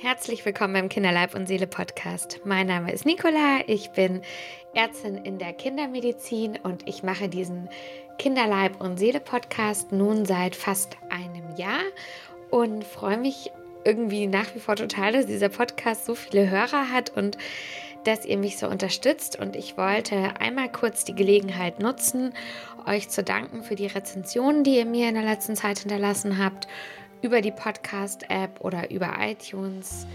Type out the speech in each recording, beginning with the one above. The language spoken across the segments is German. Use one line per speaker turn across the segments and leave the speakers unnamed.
Herzlich willkommen beim Kinderleib und Seele Podcast. Mein Name ist Nicola, ich bin Ärztin in der Kindermedizin und ich mache diesen Kinderleib und Seele Podcast nun seit fast einem Jahr und freue mich irgendwie nach wie vor total, dass dieser Podcast so viele Hörer hat und dass ihr mich so unterstützt und ich wollte einmal kurz die Gelegenheit nutzen, euch zu danken für die Rezensionen, die ihr mir in der letzten Zeit hinterlassen habt über die Podcast-App oder über iTunes.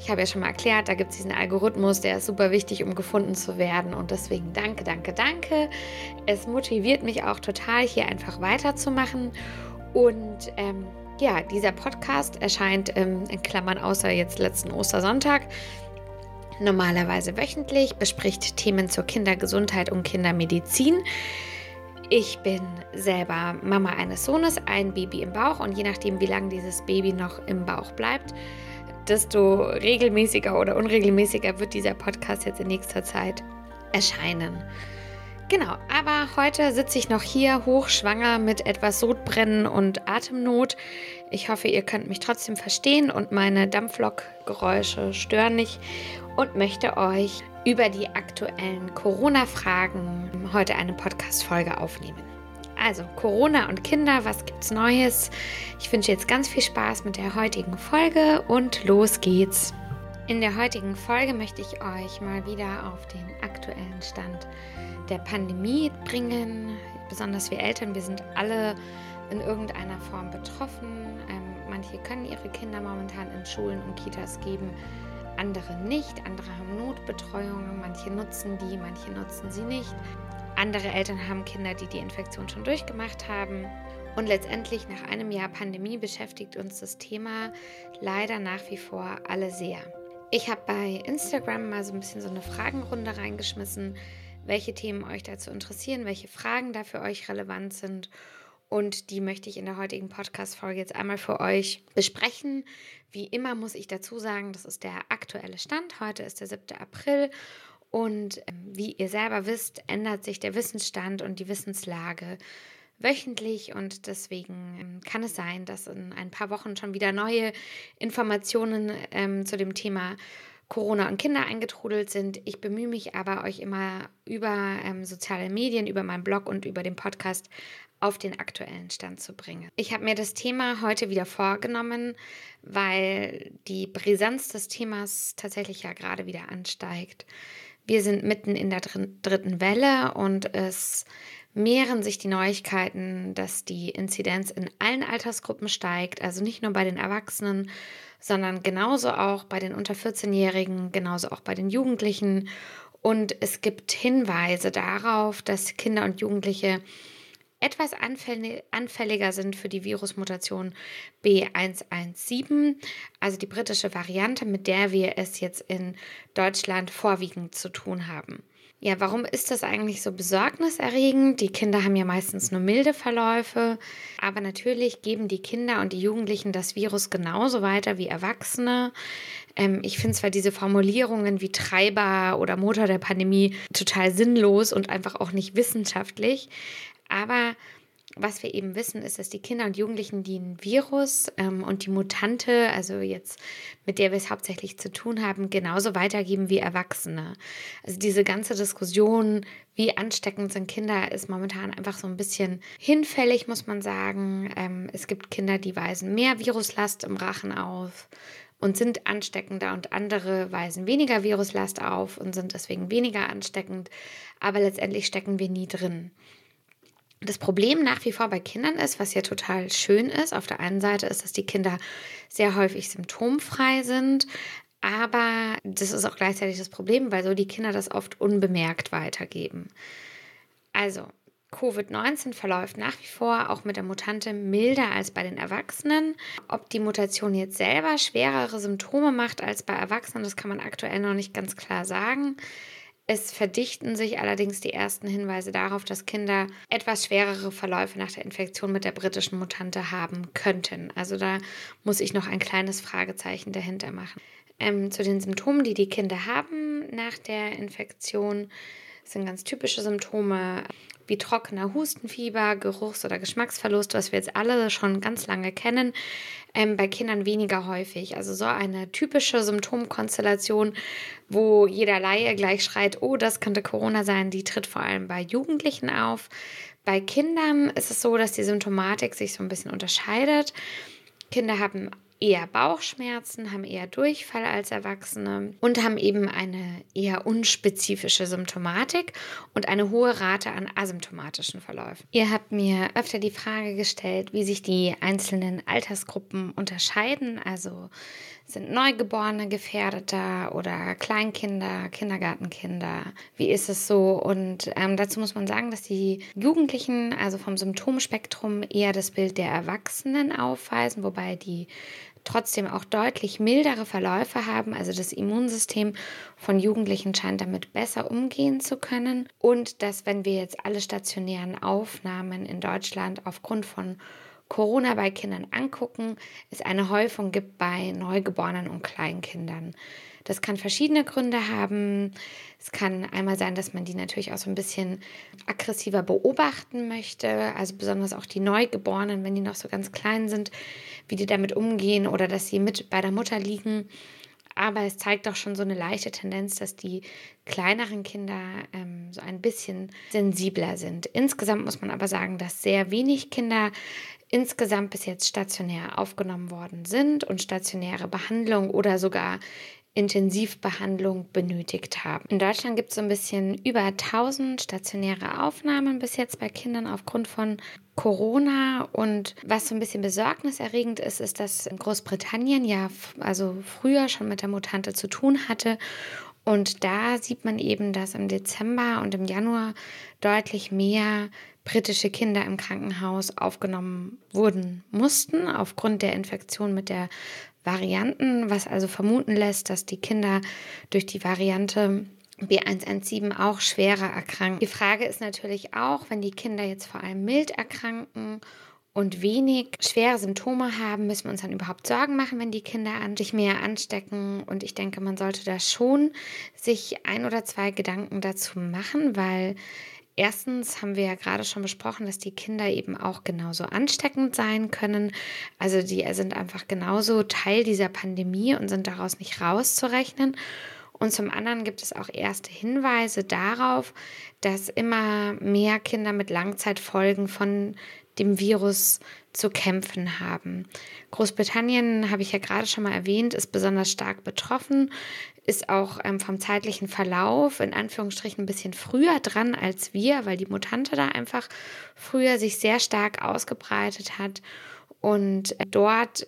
Ich habe ja schon mal erklärt, da gibt es diesen Algorithmus, der ist super wichtig, um gefunden zu werden. Und deswegen danke, danke, danke. Es motiviert mich auch total, hier einfach weiterzumachen. Und ähm, ja, dieser Podcast erscheint ähm, in Klammern außer jetzt letzten Ostersonntag normalerweise wöchentlich, bespricht Themen zur Kindergesundheit und Kindermedizin. Ich bin selber Mama eines Sohnes, ein Baby im Bauch und je nachdem, wie lange dieses Baby noch im Bauch bleibt, desto regelmäßiger oder unregelmäßiger wird dieser Podcast jetzt in nächster Zeit erscheinen. Genau, aber heute sitze ich noch hier hochschwanger mit etwas Sodbrennen und Atemnot. Ich hoffe, ihr könnt mich trotzdem verstehen und meine Dampflokgeräusche stören nicht und möchte euch über die aktuellen Corona-Fragen heute eine Podcast-Folge aufnehmen. Also Corona und Kinder, was gibt's Neues? Ich wünsche jetzt ganz viel Spaß mit der heutigen Folge und los geht's. In der heutigen Folge möchte ich euch mal wieder auf den aktuellen Stand der Pandemie bringen. Besonders wir Eltern, wir sind alle in irgendeiner Form betroffen. Ähm, manche können ihre Kinder momentan in Schulen und Kitas geben, andere nicht. Andere haben Notbetreuung, manche nutzen die, manche nutzen sie nicht. Andere Eltern haben Kinder, die die Infektion schon durchgemacht haben. Und letztendlich nach einem Jahr Pandemie beschäftigt uns das Thema leider nach wie vor alle sehr. Ich habe bei Instagram mal so ein bisschen so eine Fragenrunde reingeschmissen, welche Themen euch dazu interessieren, welche Fragen da für euch relevant sind. Und die möchte ich in der heutigen Podcast-Folge jetzt einmal für euch besprechen. Wie immer muss ich dazu sagen, das ist der aktuelle Stand. Heute ist der 7. April. Und ähm, wie ihr selber wisst, ändert sich der Wissensstand und die Wissenslage wöchentlich und deswegen ähm, kann es sein, dass in ein paar Wochen schon wieder neue Informationen ähm, zu dem Thema Corona und Kinder eingetrudelt sind. Ich bemühe mich aber, euch immer über ähm, soziale Medien, über meinen Blog und über den Podcast auf den aktuellen Stand zu bringen. Ich habe mir das Thema heute wieder vorgenommen, weil die Brisanz des Themas tatsächlich ja gerade wieder ansteigt. Wir sind mitten in der dritten Welle und es mehren sich die Neuigkeiten, dass die Inzidenz in allen Altersgruppen steigt, also nicht nur bei den Erwachsenen, sondern genauso auch bei den unter 14-Jährigen, genauso auch bei den Jugendlichen. Und es gibt Hinweise darauf, dass Kinder und Jugendliche etwas anfälliger sind für die Virusmutation B117, also die britische Variante, mit der wir es jetzt in Deutschland vorwiegend zu tun haben. Ja, warum ist das eigentlich so besorgniserregend? Die Kinder haben ja meistens nur milde Verläufe, aber natürlich geben die Kinder und die Jugendlichen das Virus genauso weiter wie Erwachsene. Ähm, ich finde zwar diese Formulierungen wie Treiber oder Motor der Pandemie total sinnlos und einfach auch nicht wissenschaftlich, aber was wir eben wissen, ist, dass die Kinder und Jugendlichen, die ein Virus ähm, und die Mutante, also jetzt mit der wir es hauptsächlich zu tun haben, genauso weitergeben wie Erwachsene. Also diese ganze Diskussion, wie ansteckend sind Kinder, ist momentan einfach so ein bisschen hinfällig, muss man sagen. Ähm, es gibt Kinder, die weisen mehr Viruslast im Rachen auf und sind ansteckender und andere weisen weniger Viruslast auf und sind deswegen weniger ansteckend. Aber letztendlich stecken wir nie drin das Problem nach wie vor bei Kindern ist, was ja total schön ist, auf der einen Seite ist, dass die Kinder sehr häufig symptomfrei sind, aber das ist auch gleichzeitig das Problem, weil so die Kinder das oft unbemerkt weitergeben. Also, Covid-19 verläuft nach wie vor auch mit der Mutante milder als bei den Erwachsenen. Ob die Mutation jetzt selber schwerere Symptome macht als bei Erwachsenen, das kann man aktuell noch nicht ganz klar sagen. Es verdichten sich allerdings die ersten Hinweise darauf, dass Kinder etwas schwerere Verläufe nach der Infektion mit der britischen Mutante haben könnten. Also da muss ich noch ein kleines Fragezeichen dahinter machen. Ähm, zu den Symptomen, die die Kinder haben nach der Infektion, sind ganz typische Symptome wie trockener Hustenfieber, Geruchs- oder Geschmacksverlust, was wir jetzt alle schon ganz lange kennen, ähm, bei Kindern weniger häufig. Also so eine typische Symptomkonstellation, wo jeder Laie gleich schreit, oh, das könnte Corona sein, die tritt vor allem bei Jugendlichen auf. Bei Kindern ist es so, dass die Symptomatik sich so ein bisschen unterscheidet. Kinder haben eher Bauchschmerzen, haben eher Durchfall als Erwachsene und haben eben eine eher unspezifische Symptomatik und eine hohe Rate an asymptomatischen Verläufen. Ihr habt mir öfter die Frage gestellt, wie sich die einzelnen Altersgruppen unterscheiden. Also sind Neugeborene gefährdeter oder Kleinkinder, Kindergartenkinder? Wie ist es so? Und ähm, dazu muss man sagen, dass die Jugendlichen, also vom Symptomspektrum, eher das Bild der Erwachsenen aufweisen, wobei die trotzdem auch deutlich mildere Verläufe haben. Also das Immunsystem von Jugendlichen scheint damit besser umgehen zu können. Und dass, wenn wir jetzt alle stationären Aufnahmen in Deutschland aufgrund von Corona bei Kindern angucken, es eine Häufung gibt bei Neugeborenen und Kleinkindern. Das kann verschiedene Gründe haben. Es kann einmal sein, dass man die natürlich auch so ein bisschen aggressiver beobachten möchte, also besonders auch die Neugeborenen, wenn die noch so ganz klein sind, wie die damit umgehen oder dass sie mit bei der Mutter liegen. Aber es zeigt auch schon so eine leichte Tendenz, dass die kleineren Kinder ähm, so ein bisschen sensibler sind. Insgesamt muss man aber sagen, dass sehr wenig Kinder insgesamt bis jetzt stationär aufgenommen worden sind und stationäre Behandlung oder sogar Intensivbehandlung benötigt haben. In Deutschland gibt es so ein bisschen über 1000 stationäre Aufnahmen bis jetzt bei Kindern aufgrund von Corona. Und was so ein bisschen besorgniserregend ist, ist, dass Großbritannien ja also früher schon mit der Mutante zu tun hatte und da sieht man eben, dass im Dezember und im Januar deutlich mehr britische Kinder im Krankenhaus aufgenommen wurden mussten aufgrund der Infektion mit der Varianten, was also vermuten lässt, dass die Kinder durch die Variante B117 auch schwerer erkranken. Die Frage ist natürlich auch, wenn die Kinder jetzt vor allem mild erkranken und wenig schwere Symptome haben, müssen wir uns dann überhaupt Sorgen machen, wenn die Kinder sich mehr anstecken. Und ich denke, man sollte da schon sich ein oder zwei Gedanken dazu machen, weil Erstens haben wir ja gerade schon besprochen, dass die Kinder eben auch genauso ansteckend sein können. Also die sind einfach genauso Teil dieser Pandemie und sind daraus nicht rauszurechnen. Und zum anderen gibt es auch erste Hinweise darauf, dass immer mehr Kinder mit Langzeitfolgen von dem Virus zu kämpfen haben. Großbritannien, habe ich ja gerade schon mal erwähnt, ist besonders stark betroffen, ist auch ähm, vom zeitlichen Verlauf in Anführungsstrichen ein bisschen früher dran als wir, weil die Mutante da einfach früher sich sehr stark ausgebreitet hat. Und dort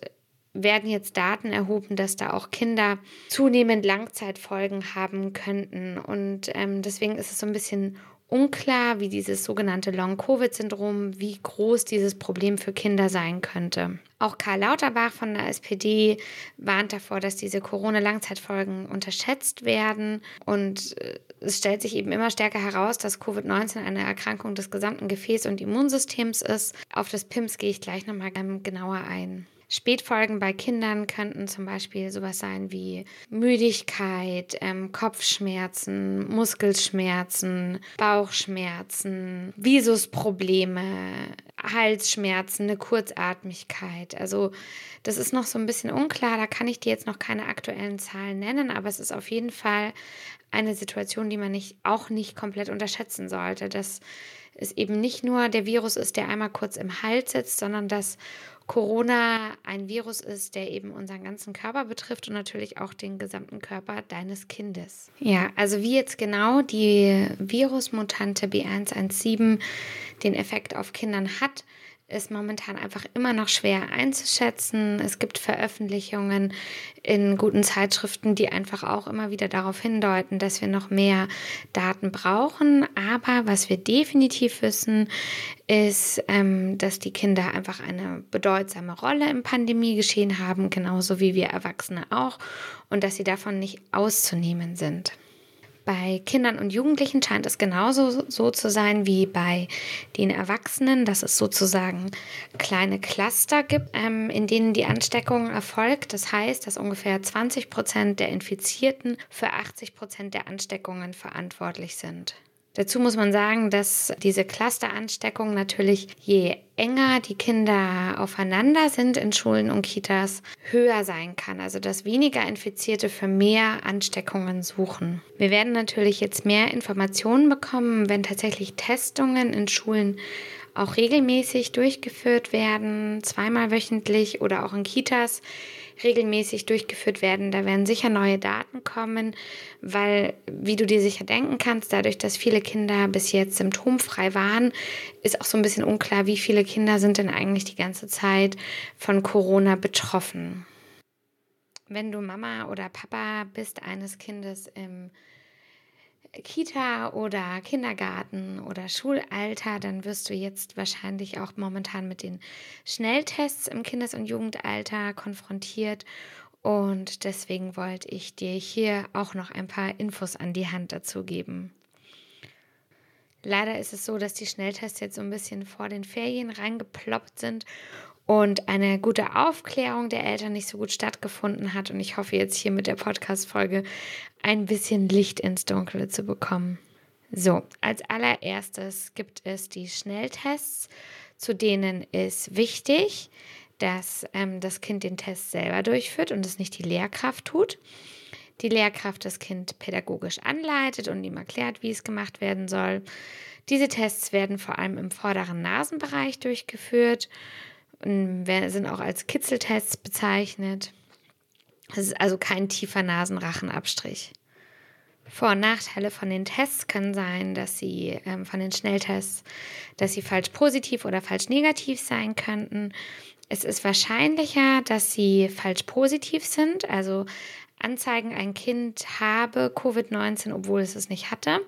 werden jetzt Daten erhoben, dass da auch Kinder zunehmend Langzeitfolgen haben könnten. Und ähm, deswegen ist es so ein bisschen unklar, wie dieses sogenannte Long-Covid-Syndrom, wie groß dieses Problem für Kinder sein könnte. Auch Karl Lauterbach von der SPD warnt davor, dass diese Corona-Langzeitfolgen unterschätzt werden. Und äh, es stellt sich eben immer stärker heraus, dass Covid-19 eine Erkrankung des gesamten Gefäß- und Immunsystems ist. Auf das PIMS gehe ich gleich nochmal genauer ein. Spätfolgen bei Kindern könnten zum Beispiel sowas sein wie Müdigkeit, ähm, Kopfschmerzen, Muskelschmerzen, Bauchschmerzen, Visusprobleme, Halsschmerzen, eine Kurzatmigkeit. Also das ist noch so ein bisschen unklar, da kann ich dir jetzt noch keine aktuellen Zahlen nennen, aber es ist auf jeden Fall eine Situation, die man nicht, auch nicht komplett unterschätzen sollte, dass es eben nicht nur der Virus ist, der einmal kurz im Hals sitzt, sondern dass Corona ein Virus ist, der eben unseren ganzen Körper betrifft und natürlich auch den gesamten Körper deines Kindes. Ja, also wie jetzt genau die Virusmutante B117 den Effekt auf Kindern hat, ist momentan einfach immer noch schwer einzuschätzen. Es gibt Veröffentlichungen in guten Zeitschriften, die einfach auch immer wieder darauf hindeuten, dass wir noch mehr Daten brauchen. Aber was wir definitiv wissen, ist, ähm, dass die Kinder einfach eine bedeutsame Rolle im Pandemiegeschehen haben, genauso wie wir Erwachsene auch, und dass sie davon nicht auszunehmen sind. Bei Kindern und Jugendlichen scheint es genauso so zu sein wie bei den Erwachsenen, dass es sozusagen kleine Cluster gibt, ähm, in denen die Ansteckung erfolgt. Das heißt, dass ungefähr 20 Prozent der Infizierten für 80 Prozent der Ansteckungen verantwortlich sind. Dazu muss man sagen, dass diese Clusteransteckung natürlich, je enger die Kinder aufeinander sind in Schulen und Kitas, höher sein kann. Also dass weniger Infizierte für mehr Ansteckungen suchen. Wir werden natürlich jetzt mehr Informationen bekommen, wenn tatsächlich Testungen in Schulen auch regelmäßig durchgeführt werden, zweimal wöchentlich oder auch in Kitas regelmäßig durchgeführt werden. Da werden sicher neue Daten kommen, weil, wie du dir sicher denken kannst, dadurch, dass viele Kinder bis jetzt symptomfrei waren, ist auch so ein bisschen unklar, wie viele Kinder sind denn eigentlich die ganze Zeit von Corona betroffen. Wenn du Mama oder Papa bist eines Kindes im Kita oder Kindergarten oder Schulalter, dann wirst du jetzt wahrscheinlich auch momentan mit den Schnelltests im Kindes- und Jugendalter konfrontiert. Und deswegen wollte ich dir hier auch noch ein paar Infos an die Hand dazu geben. Leider ist es so, dass die Schnelltests jetzt so ein bisschen vor den Ferien reingeploppt sind und eine gute Aufklärung der Eltern nicht so gut stattgefunden hat. Und ich hoffe jetzt hier mit der Podcast-Folge ein bisschen Licht ins Dunkle zu bekommen. So, als allererstes gibt es die Schnelltests, zu denen ist wichtig, dass ähm, das Kind den Test selber durchführt und es nicht die Lehrkraft tut. Die Lehrkraft das Kind pädagogisch anleitet und ihm erklärt, wie es gemacht werden soll. Diese Tests werden vor allem im vorderen Nasenbereich durchgeführt sind auch als Kitzeltests bezeichnet. Es ist also kein tiefer Nasenrachenabstrich. Vor- und Nachteile von den Tests können sein, dass sie ähm, von den Schnelltests, dass sie falsch positiv oder falsch negativ sein könnten. Es ist wahrscheinlicher, dass sie falsch positiv sind, also anzeigen, ein Kind habe Covid-19, obwohl es es nicht hatte,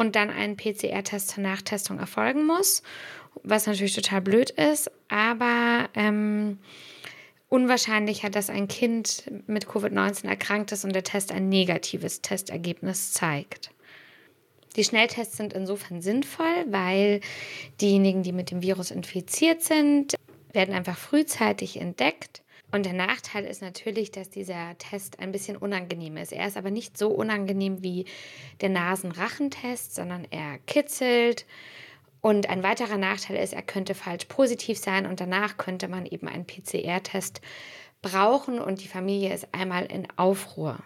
und dann ein PCR-Test zur Nachtestung erfolgen muss was natürlich total blöd ist, aber ähm, unwahrscheinlicher, dass ein Kind mit Covid-19 erkrankt ist und der Test ein negatives Testergebnis zeigt. Die Schnelltests sind insofern sinnvoll, weil diejenigen, die mit dem Virus infiziert sind, werden einfach frühzeitig entdeckt. Und der Nachteil ist natürlich, dass dieser Test ein bisschen unangenehm ist. Er ist aber nicht so unangenehm wie der Nasenrachentest, sondern er kitzelt, und ein weiterer Nachteil ist, er könnte falsch positiv sein und danach könnte man eben einen PCR-Test brauchen und die Familie ist einmal in Aufruhr.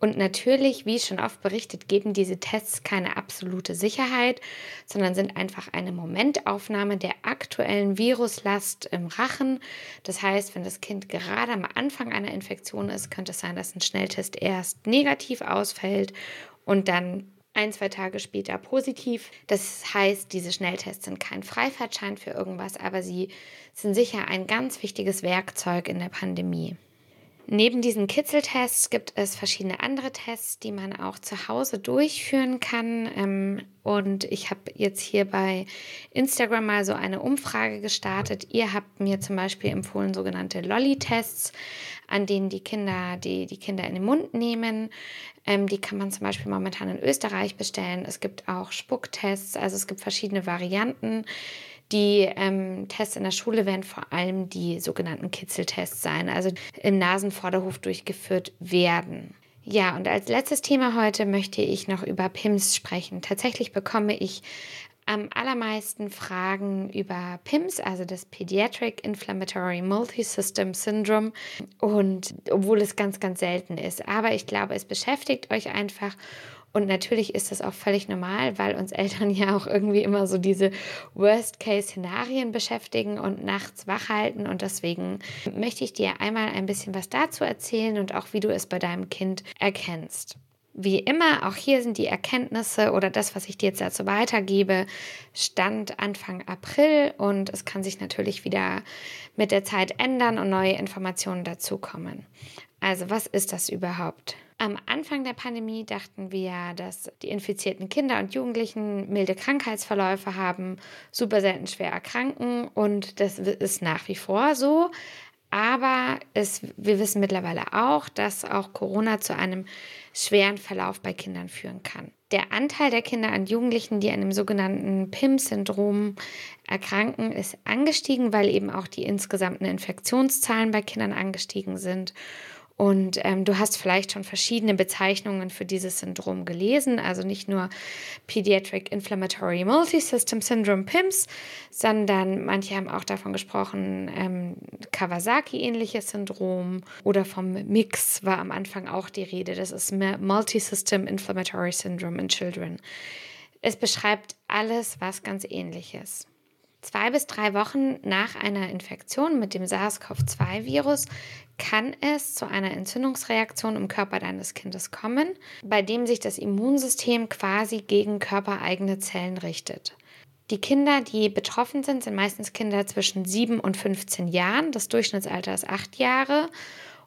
Und natürlich, wie schon oft berichtet, geben diese Tests keine absolute Sicherheit, sondern sind einfach eine Momentaufnahme der aktuellen Viruslast im Rachen. Das heißt, wenn das Kind gerade am Anfang einer Infektion ist, könnte es sein, dass ein Schnelltest erst negativ ausfällt und dann ein, zwei Tage später positiv. Das heißt, diese Schnelltests sind kein Freifahrtschein für irgendwas, aber sie sind sicher ein ganz wichtiges Werkzeug in der Pandemie. Neben diesen Kitzeltests gibt es verschiedene andere Tests, die man auch zu Hause durchführen kann. Ähm, und ich habe jetzt hier bei Instagram mal so eine Umfrage gestartet. Ihr habt mir zum Beispiel empfohlen sogenannte Lolly-Tests, an denen die Kinder die, die Kinder in den Mund nehmen. Ähm, die kann man zum Beispiel momentan in Österreich bestellen. Es gibt auch Spucktests, also es gibt verschiedene Varianten. Die ähm, Tests in der Schule werden vor allem die sogenannten Kitzeltests sein, also im Nasenvorderhof durchgeführt werden. Ja, und als letztes Thema heute möchte ich noch über PIMS sprechen. Tatsächlich bekomme ich am allermeisten Fragen über PIMS, also das Pediatric Inflammatory Multisystem Syndrome. Und obwohl es ganz, ganz selten ist. Aber ich glaube, es beschäftigt euch einfach und natürlich ist das auch völlig normal, weil uns Eltern ja auch irgendwie immer so diese Worst-Case-Szenarien beschäftigen und nachts wach halten. Und deswegen möchte ich dir einmal ein bisschen was dazu erzählen und auch wie du es bei deinem Kind erkennst. Wie immer, auch hier sind die Erkenntnisse oder das, was ich dir jetzt dazu weitergebe, Stand Anfang April und es kann sich natürlich wieder mit der Zeit ändern und neue Informationen dazukommen. Also, was ist das überhaupt? Am Anfang der Pandemie dachten wir, dass die infizierten Kinder und Jugendlichen milde Krankheitsverläufe haben, super selten schwer erkranken und das ist nach wie vor so. Aber es, wir wissen mittlerweile auch, dass auch Corona zu einem schweren Verlauf bei Kindern führen kann. Der Anteil der Kinder und Jugendlichen, die an dem sogenannten PIM-Syndrom erkranken, ist angestiegen, weil eben auch die insgesamten Infektionszahlen bei Kindern angestiegen sind. Und ähm, du hast vielleicht schon verschiedene Bezeichnungen für dieses Syndrom gelesen, also nicht nur Pediatric Inflammatory Multisystem Syndrome PIMS, sondern manche haben auch davon gesprochen, ähm, Kawasaki-ähnliches Syndrom oder vom MIX war am Anfang auch die Rede. Das ist Multisystem Inflammatory Syndrome in Children. Es beschreibt alles, was ganz ähnliches. Zwei bis drei Wochen nach einer Infektion mit dem SARS-CoV-2-Virus kann es zu einer Entzündungsreaktion im Körper deines Kindes kommen, bei dem sich das Immunsystem quasi gegen körpereigene Zellen richtet. Die Kinder, die betroffen sind, sind meistens Kinder zwischen 7 und 15 Jahren. Das Durchschnittsalter ist 8 Jahre.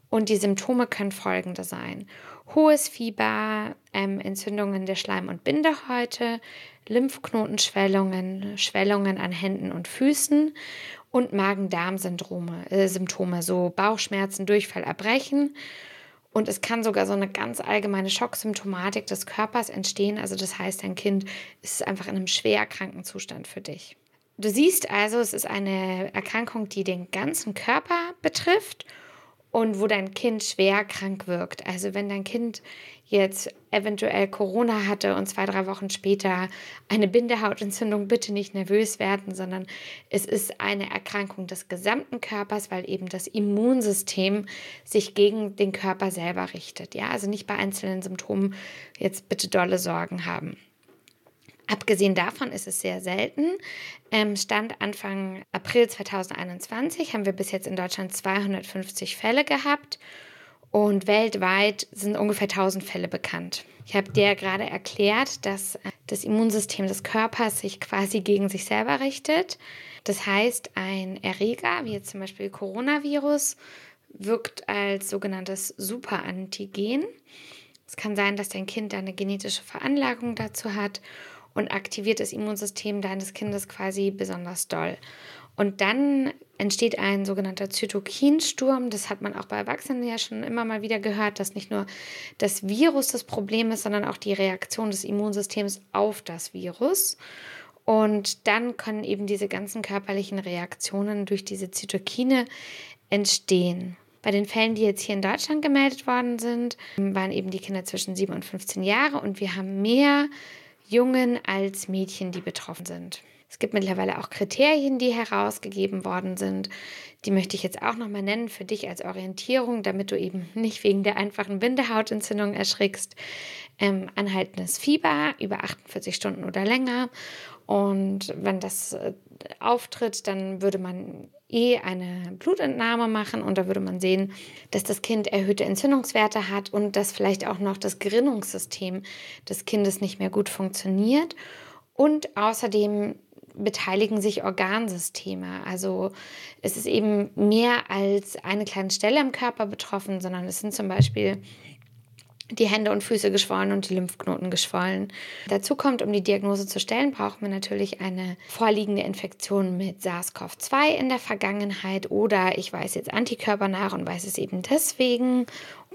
Und die Symptome können folgende sein. Hohes Fieber, ähm, Entzündungen der Schleim- und Bindehäute, Lymphknotenschwellungen, Schwellungen an Händen und Füßen und Magen-Darm-Symptome, äh, Symptome, so Bauchschmerzen, Durchfall, Erbrechen. Und es kann sogar so eine ganz allgemeine Schocksymptomatik des Körpers entstehen. Also das heißt, dein Kind ist einfach in einem schwer kranken Zustand für dich. Du siehst also, es ist eine Erkrankung, die den ganzen Körper betrifft und wo dein Kind schwer krank wirkt. Also wenn dein Kind jetzt eventuell Corona hatte und zwei, drei Wochen später eine Bindehautentzündung, bitte nicht nervös werden, sondern es ist eine Erkrankung des gesamten Körpers, weil eben das Immunsystem sich gegen den Körper selber richtet. Ja, also nicht bei einzelnen Symptomen jetzt bitte dolle Sorgen haben. Abgesehen davon ist es sehr selten. Ähm, Stand Anfang April 2021 haben wir bis jetzt in Deutschland 250 Fälle gehabt und weltweit sind ungefähr 1000 Fälle bekannt. Ich habe dir gerade erklärt, dass das Immunsystem des Körpers sich quasi gegen sich selber richtet. Das heißt, ein Erreger, wie jetzt zum Beispiel Coronavirus, wirkt als sogenanntes Superantigen. Es kann sein, dass dein Kind eine genetische Veranlagung dazu hat und aktiviert das Immunsystem deines Kindes quasi besonders doll. Und dann entsteht ein sogenannter Zytokinsturm. Das hat man auch bei Erwachsenen ja schon immer mal wieder gehört, dass nicht nur das Virus das Problem ist, sondern auch die Reaktion des Immunsystems auf das Virus. Und dann können eben diese ganzen körperlichen Reaktionen durch diese Zytokine entstehen. Bei den Fällen, die jetzt hier in Deutschland gemeldet worden sind, waren eben die Kinder zwischen 7 und 15 Jahre und wir haben mehr Jungen als Mädchen, die betroffen sind. Es gibt mittlerweile auch Kriterien, die herausgegeben worden sind. Die möchte ich jetzt auch nochmal nennen für dich als Orientierung, damit du eben nicht wegen der einfachen Bindehautentzündung erschrickst. Ähm, anhaltendes Fieber über 48 Stunden oder länger. Und wenn das äh, auftritt, dann würde man eh eine Blutentnahme machen und da würde man sehen, dass das Kind erhöhte Entzündungswerte hat und dass vielleicht auch noch das Gerinnungssystem des Kindes nicht mehr gut funktioniert. Und außerdem beteiligen sich Organsysteme. Also es ist eben mehr als eine kleine Stelle im Körper betroffen, sondern es sind zum Beispiel die Hände und Füße geschwollen und die Lymphknoten geschwollen. Dazu kommt, um die Diagnose zu stellen, brauchen wir natürlich eine vorliegende Infektion mit SARS-CoV-2 in der Vergangenheit oder ich weiß jetzt Antikörper nach und weiß es eben deswegen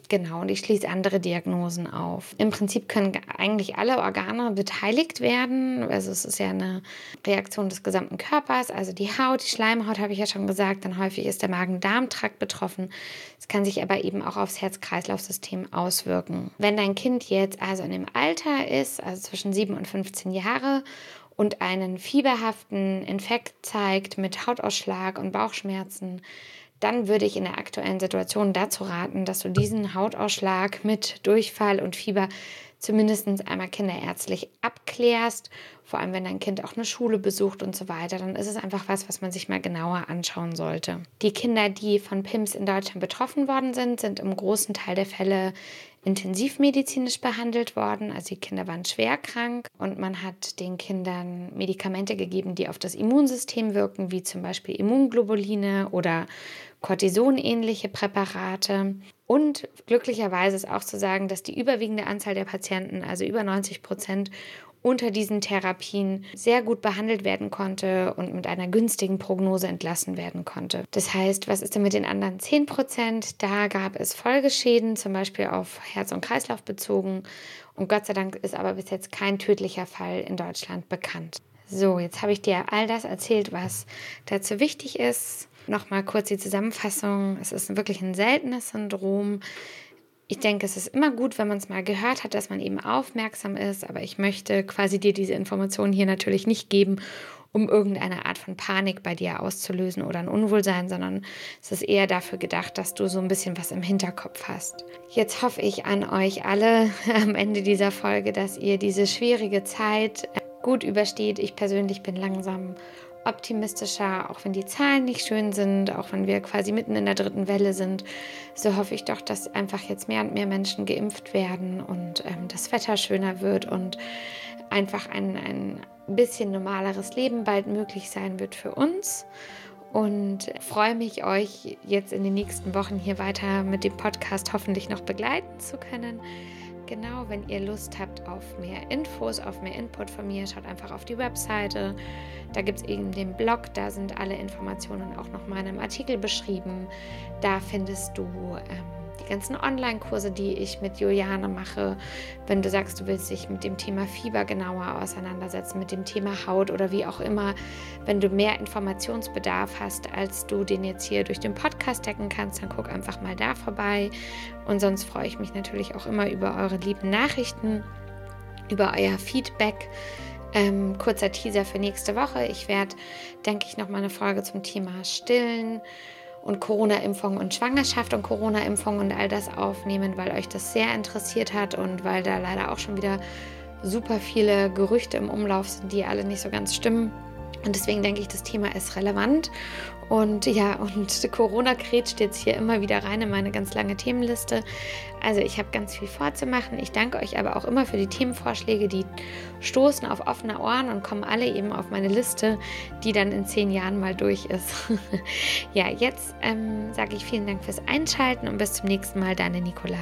Genau, und ich schließe andere Diagnosen auf. Im Prinzip können eigentlich alle Organe beteiligt werden. Also es ist ja eine Reaktion des gesamten Körpers. Also die Haut, die Schleimhaut habe ich ja schon gesagt. Dann häufig ist der Magen-Darm-Trakt betroffen. Es kann sich aber eben auch aufs Herz-Kreislauf-System auswirken. Wenn dein Kind jetzt also in dem Alter ist, also zwischen 7 und 15 Jahre und einen fieberhaften Infekt zeigt mit Hautausschlag und Bauchschmerzen, dann würde ich in der aktuellen Situation dazu raten, dass du diesen Hautausschlag mit Durchfall und Fieber zumindest einmal kinderärztlich abklärst. Vor allem, wenn dein Kind auch eine Schule besucht und so weiter, dann ist es einfach was, was man sich mal genauer anschauen sollte. Die Kinder, die von PIMS in Deutschland betroffen worden sind, sind im großen Teil der Fälle intensivmedizinisch behandelt worden. Also die Kinder waren schwer krank und man hat den Kindern Medikamente gegeben, die auf das Immunsystem wirken, wie zum Beispiel Immunglobuline oder Cortison-ähnliche Präparate. Und glücklicherweise ist auch zu sagen, dass die überwiegende Anzahl der Patienten, also über 90 Prozent, unter diesen Therapien sehr gut behandelt werden konnte und mit einer günstigen Prognose entlassen werden konnte. Das heißt, was ist denn mit den anderen 10 Prozent? Da gab es Folgeschäden, zum Beispiel auf Herz- und Kreislauf bezogen. Und Gott sei Dank ist aber bis jetzt kein tödlicher Fall in Deutschland bekannt. So, jetzt habe ich dir all das erzählt, was dazu wichtig ist Nochmal kurz die Zusammenfassung. Es ist wirklich ein seltenes Syndrom. Ich denke, es ist immer gut, wenn man es mal gehört hat, dass man eben aufmerksam ist. Aber ich möchte quasi dir diese Informationen hier natürlich nicht geben, um irgendeine Art von Panik bei dir auszulösen oder ein Unwohlsein, sondern es ist eher dafür gedacht, dass du so ein bisschen was im Hinterkopf hast. Jetzt hoffe ich an euch alle am Ende dieser Folge, dass ihr diese schwierige Zeit gut übersteht. Ich persönlich bin langsam optimistischer, auch wenn die Zahlen nicht schön sind, auch wenn wir quasi mitten in der dritten Welle sind. So hoffe ich doch, dass einfach jetzt mehr und mehr Menschen geimpft werden und ähm, das Wetter schöner wird und einfach ein, ein bisschen normaleres Leben bald möglich sein wird für uns. Und freue mich, euch jetzt in den nächsten Wochen hier weiter mit dem Podcast hoffentlich noch begleiten zu können. Genau, wenn ihr Lust habt auf mehr Infos, auf mehr Input von mir, schaut einfach auf die Webseite. Da gibt es eben den Blog, da sind alle Informationen auch noch mal in einem Artikel beschrieben. Da findest du ähm, ganzen Online-Kurse, die ich mit Juliane mache. Wenn du sagst, du willst dich mit dem Thema Fieber genauer auseinandersetzen, mit dem Thema Haut oder wie auch immer, wenn du mehr Informationsbedarf hast, als du den jetzt hier durch den Podcast decken kannst, dann guck einfach mal da vorbei. Und sonst freue ich mich natürlich auch immer über eure lieben Nachrichten, über euer Feedback. Ähm, kurzer Teaser für nächste Woche. Ich werde, denke ich, noch mal eine Folge zum Thema Stillen und Corona-Impfung und Schwangerschaft und Corona-Impfung und all das aufnehmen, weil euch das sehr interessiert hat und weil da leider auch schon wieder super viele Gerüchte im Umlauf sind, die alle nicht so ganz stimmen. Und deswegen denke ich, das Thema ist relevant. Und ja, und Corona krätscht jetzt hier immer wieder rein in meine ganz lange Themenliste. Also ich habe ganz viel vorzumachen. Ich danke euch aber auch immer für die Themenvorschläge, die stoßen auf offene Ohren und kommen alle eben auf meine Liste, die dann in zehn Jahren mal durch ist. ja, jetzt ähm, sage ich vielen Dank fürs Einschalten und bis zum nächsten Mal, deine Nicola.